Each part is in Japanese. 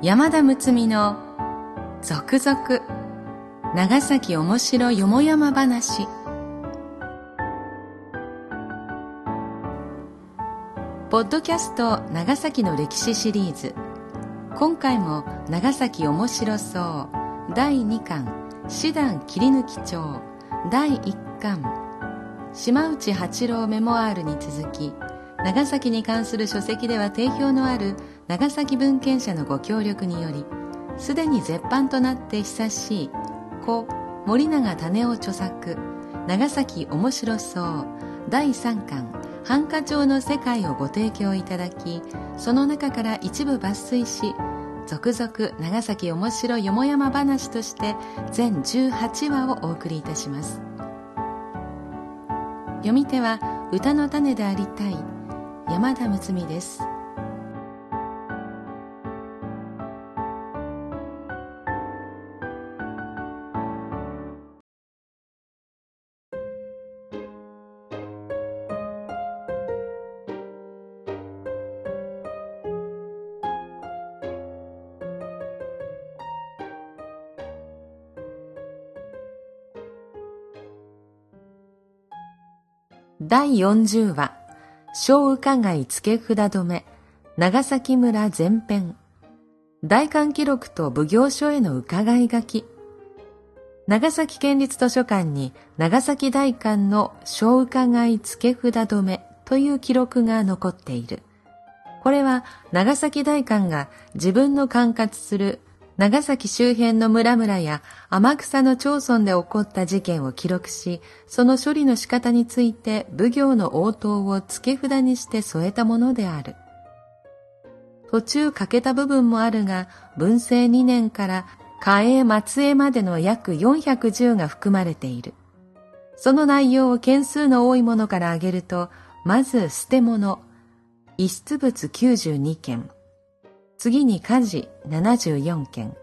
山田睦美の続々長崎おもしろよもやま話。ポッドキャスト長崎の歴史シリーズ。今回も長崎おもしろそう。第2巻。師団切り抜き帳第1巻。島内八郎メモアールに続き長崎に関する書籍では定評のある長崎文献者のご協力によりすでに絶版となって久しい故森永種夫著作長崎面白そう第3巻繁華町の世界をご提供いただきその中から一部抜粋し続々長崎面白よもやま話として全18話をお送りいたします。読み手は歌の種でありたい山田睦美です。第40話小伺い付け札止め、長崎村前編、大韓記録と奉行所への伺い書き、長崎県立図書館に長崎大館の小伺い付け札止めという記録が残っている。これは長崎大館が自分の管轄する長崎周辺の村々や天草の町村で起こった事件を記録し、その処理の仕方について奉行の応答を付け札にして添えたものである。途中欠けた部分もあるが、文政2年から嘉永末永までの約410が含まれている。その内容を件数の多いものから挙げると、まず捨て物、遺失物92件、次に家事74件、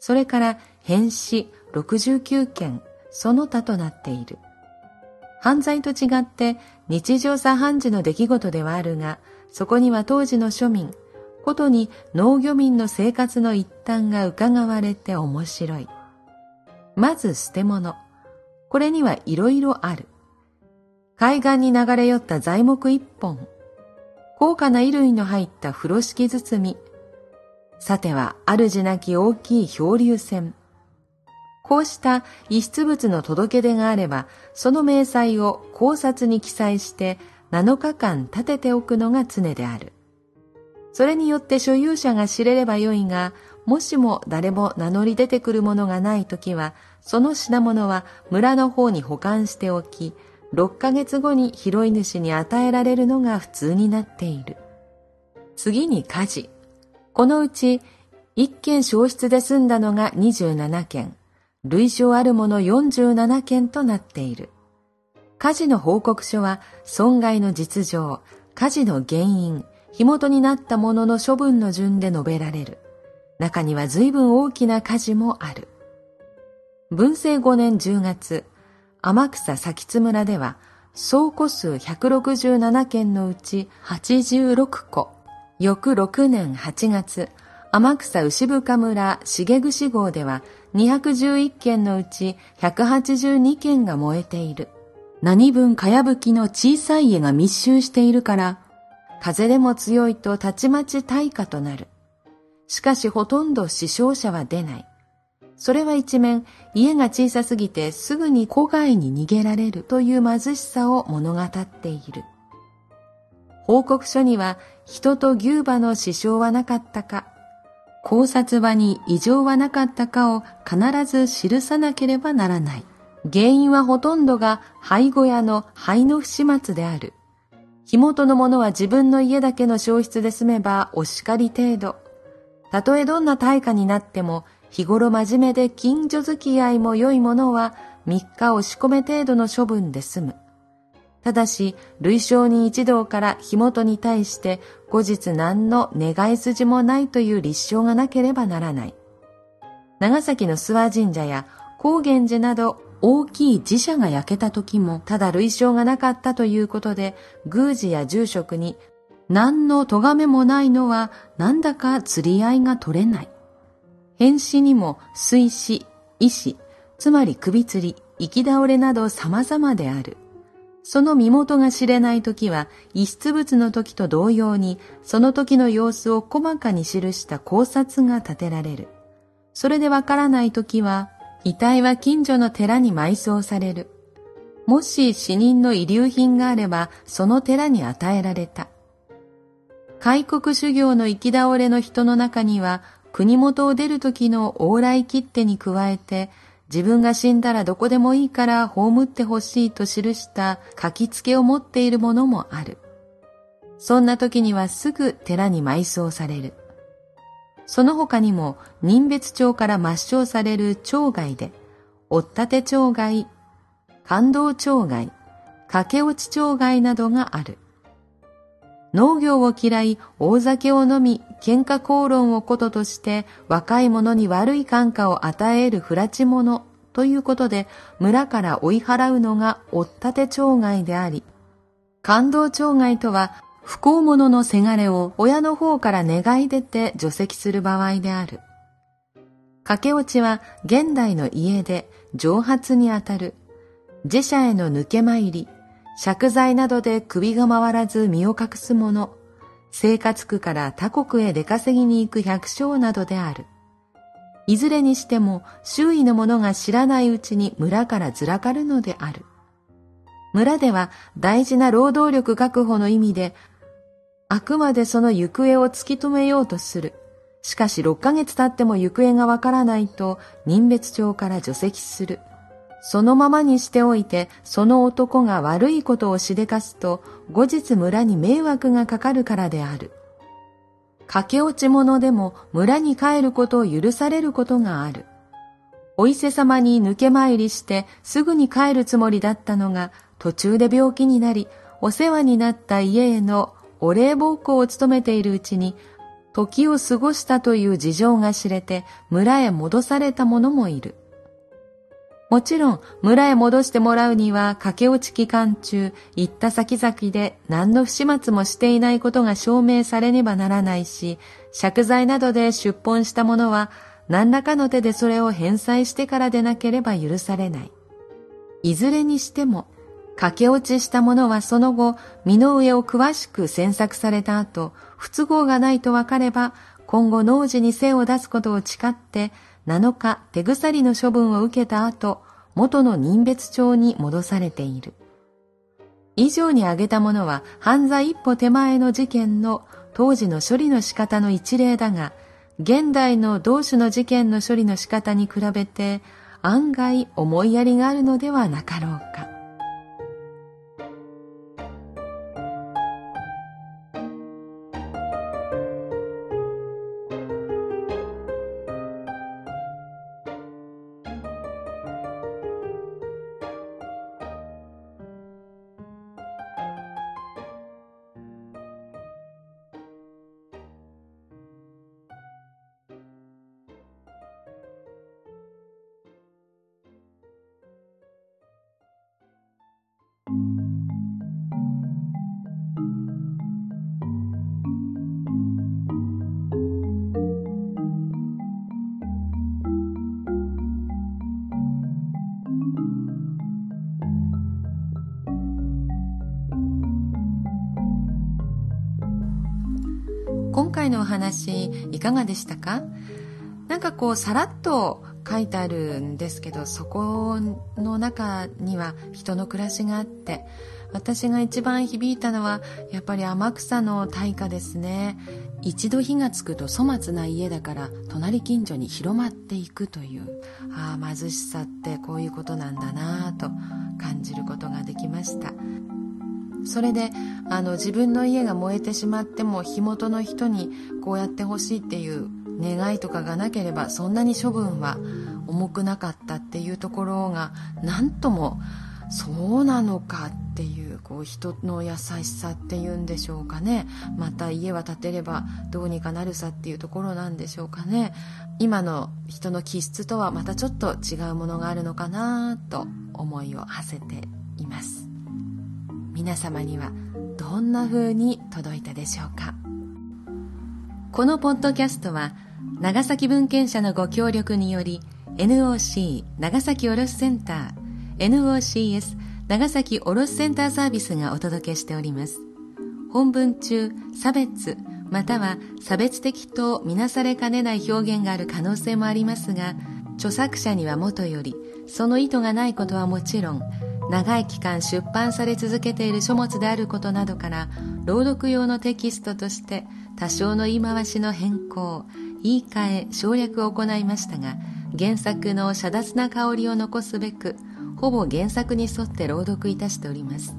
それから変死69件、その他となっている。犯罪と違って日常茶飯事の出来事ではあるが、そこには当時の庶民、ことに農漁民の生活の一端が伺われて面白い。まず捨て物。これにはいろいろある。海岸に流れ寄った材木一本。高価な衣類の入った風呂敷包み。さては主なき大きい漂流船。こうした遺失物の届け出があれば、その明細を考察に記載して7日間立てておくのが常である。それによって所有者が知れればよいが、もしも誰も名乗り出てくるものがないときは、その品物は村の方に保管しておき、6ヶ月後に拾い主に与えられるのが普通になっている。次に火事。このうち1件消失で済んだのが27件、類承あるもの47件となっている。火事の報告書は損害の実情、火事の原因、火元になったものの処分の順で述べられる。中には随分大きな火事もある。文政5年10月、天草咲津村では、総戸数167件のうち86戸、翌6年8月、天草牛深村重串号では211件のうち182件が燃えている。何分かやぶきの小さい家が密集しているから、風でも強いとたちまち大火となる。しかしほとんど死傷者は出ない。それは一面、家が小さすぎてすぐに戸外に逃げられるという貧しさを物語っている。報告書には人と牛馬の死傷はなかったか、考察場に異常はなかったかを必ず記さなければならない。原因はほとんどが灰小屋の灰の不始末である。火元のものは自分の家だけの消失で済めばお叱り程度。たとえどんな対価になっても、日頃真面目で近所付き合いも良いものは3日押し込め程度の処分で済む。ただし、類承人一同から火元に対して後日何の願い筋もないという立証がなければならない。長崎の諏訪神社や高原寺など大きい寺社が焼けた時もただ類承がなかったということで宮司や住職に何の咎めもないのはなんだか釣り合いが取れない変死にも水死、意死、つまり首吊り、行き倒れなど様々である。その身元が知れない時は、遺失物の時と同様に、その時の様子を細かに記した考察が立てられる。それでわからない時は、遺体は近所の寺に埋葬される。もし死人の遺留品があれば、その寺に与えられた。開国修行の行き倒れの人の中には、国元を出る時の往来切手に加えて、自分が死んだらどこでもいいから葬ってほしいと記した書き付けを持っているものもある。そんな時にはすぐ寺に埋葬される。その他にも人別町から抹消される町外で、追っ立て町外、感動町外、駆け落ち町外などがある。農業を嫌い、大酒を飲み、喧嘩口論をこととして、若い者に悪い感化を与える不拉致者ということで、村から追い払うのが追っ立て町外であり、感動町外とは、不幸者のせがれを親の方から願い出て除籍する場合である。駆け落ちは現代の家で蒸発にあたる。自社への抜け参り、借財などで首が回らず身を隠す者、生活区から他国へ出稼ぎに行く百姓などである。いずれにしても周囲の者が知らないうちに村からずらかるのである。村では大事な労働力確保の意味で、あくまでその行方を突き止めようとする。しかし6ヶ月経っても行方がわからないと人別町から除籍する。そのままにしておいて、その男が悪いことをしでかすと、後日村に迷惑がかかるからである。駆け落ち者でも村に帰ることを許されることがある。お伊勢様に抜け参りしてすぐに帰るつもりだったのが、途中で病気になり、お世話になった家へのお礼奉公を務めているうちに、時を過ごしたという事情が知れて村へ戻された者もいる。もちろん村へ戻してもらうには駆け落ち期間中行った先々で何の不始末もしていないことが証明されねばならないし、借財などで出本したものは何らかの手でそれを返済してからでなければ許されない。いずれにしても駆け落ちしたものはその後身の上を詳しく詮索された後不都合がないと分かれば今後農事に精を出すことを誓って7日手鎖の処分を受けた後、元の人別帳に戻されている。以上に挙げたものは犯罪一歩手前の事件の当時の処理の仕方の一例だが、現代の同種の事件の処理の仕方に比べて案外思いやりがあるのではなかろうか。今回のお話いかがでしたか？なんかこうさらっと書いてあるんですけどそこの中には人の暮らしがあって私が一番響いたのはやっぱり天草の大火ですね。一度火がつくと粗末な家だから隣近所に広まっていくというああ貧しさってこういうことなんだなと感じることができました。それであの自分の家が燃えてしまっても火元の人にこうやってほしいっていう願いとかがなければそんなに処分は重くなかったっていうところが何ともそうなのかっていうこう人の優しさっていうんでしょうかね。また家は建てればどうにかなるさっていうところなんでしょうかね。今の人の気質とはまたちょっと違うものがあるのかなと思いを馳せています。皆様にはどんな風に届いたでしょうか。このポッドキャストは長崎文献社のご協力により NOC 長崎卸センター NOCS 長崎卸センターサービスがお届けしております。本文中差別または差別的とみなされかねない表現がある可能性もありますが著作者にはもとよりその意図がないことはもちろん長い期間出版され続けている書物であることなどから朗読用のテキストとして多少の言い回しの変更言い換え省略を行いましたが原作の遮奪な香りを残すべくほぼ原作に沿って朗読いたしております。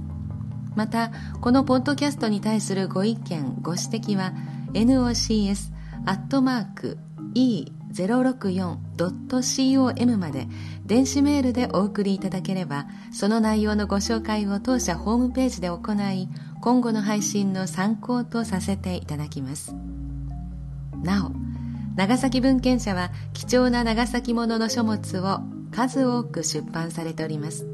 またこのポッドキャストに対するご意見ご指摘は nocs アットマーク e 064.com まで電子メールでお送りいただければその内容のご紹介を当社ホームページで行い今後の配信の参考とさせていただきます。なお長崎文献社は貴重な長崎ものの書物を数多く出版されております。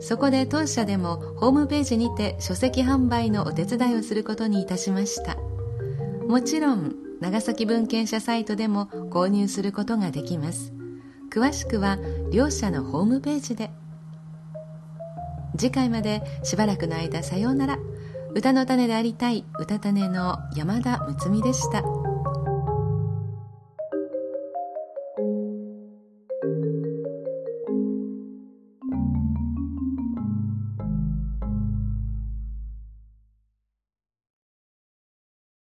そこで当社でもホームページにて書籍販売のお手伝いをすることにいたしました。もちろん長崎文献社サイトでも購入することができます。詳しくは両社のホームページで。次回までしばらくの間さようなら。歌の種でありたい歌種の山田睦美でした。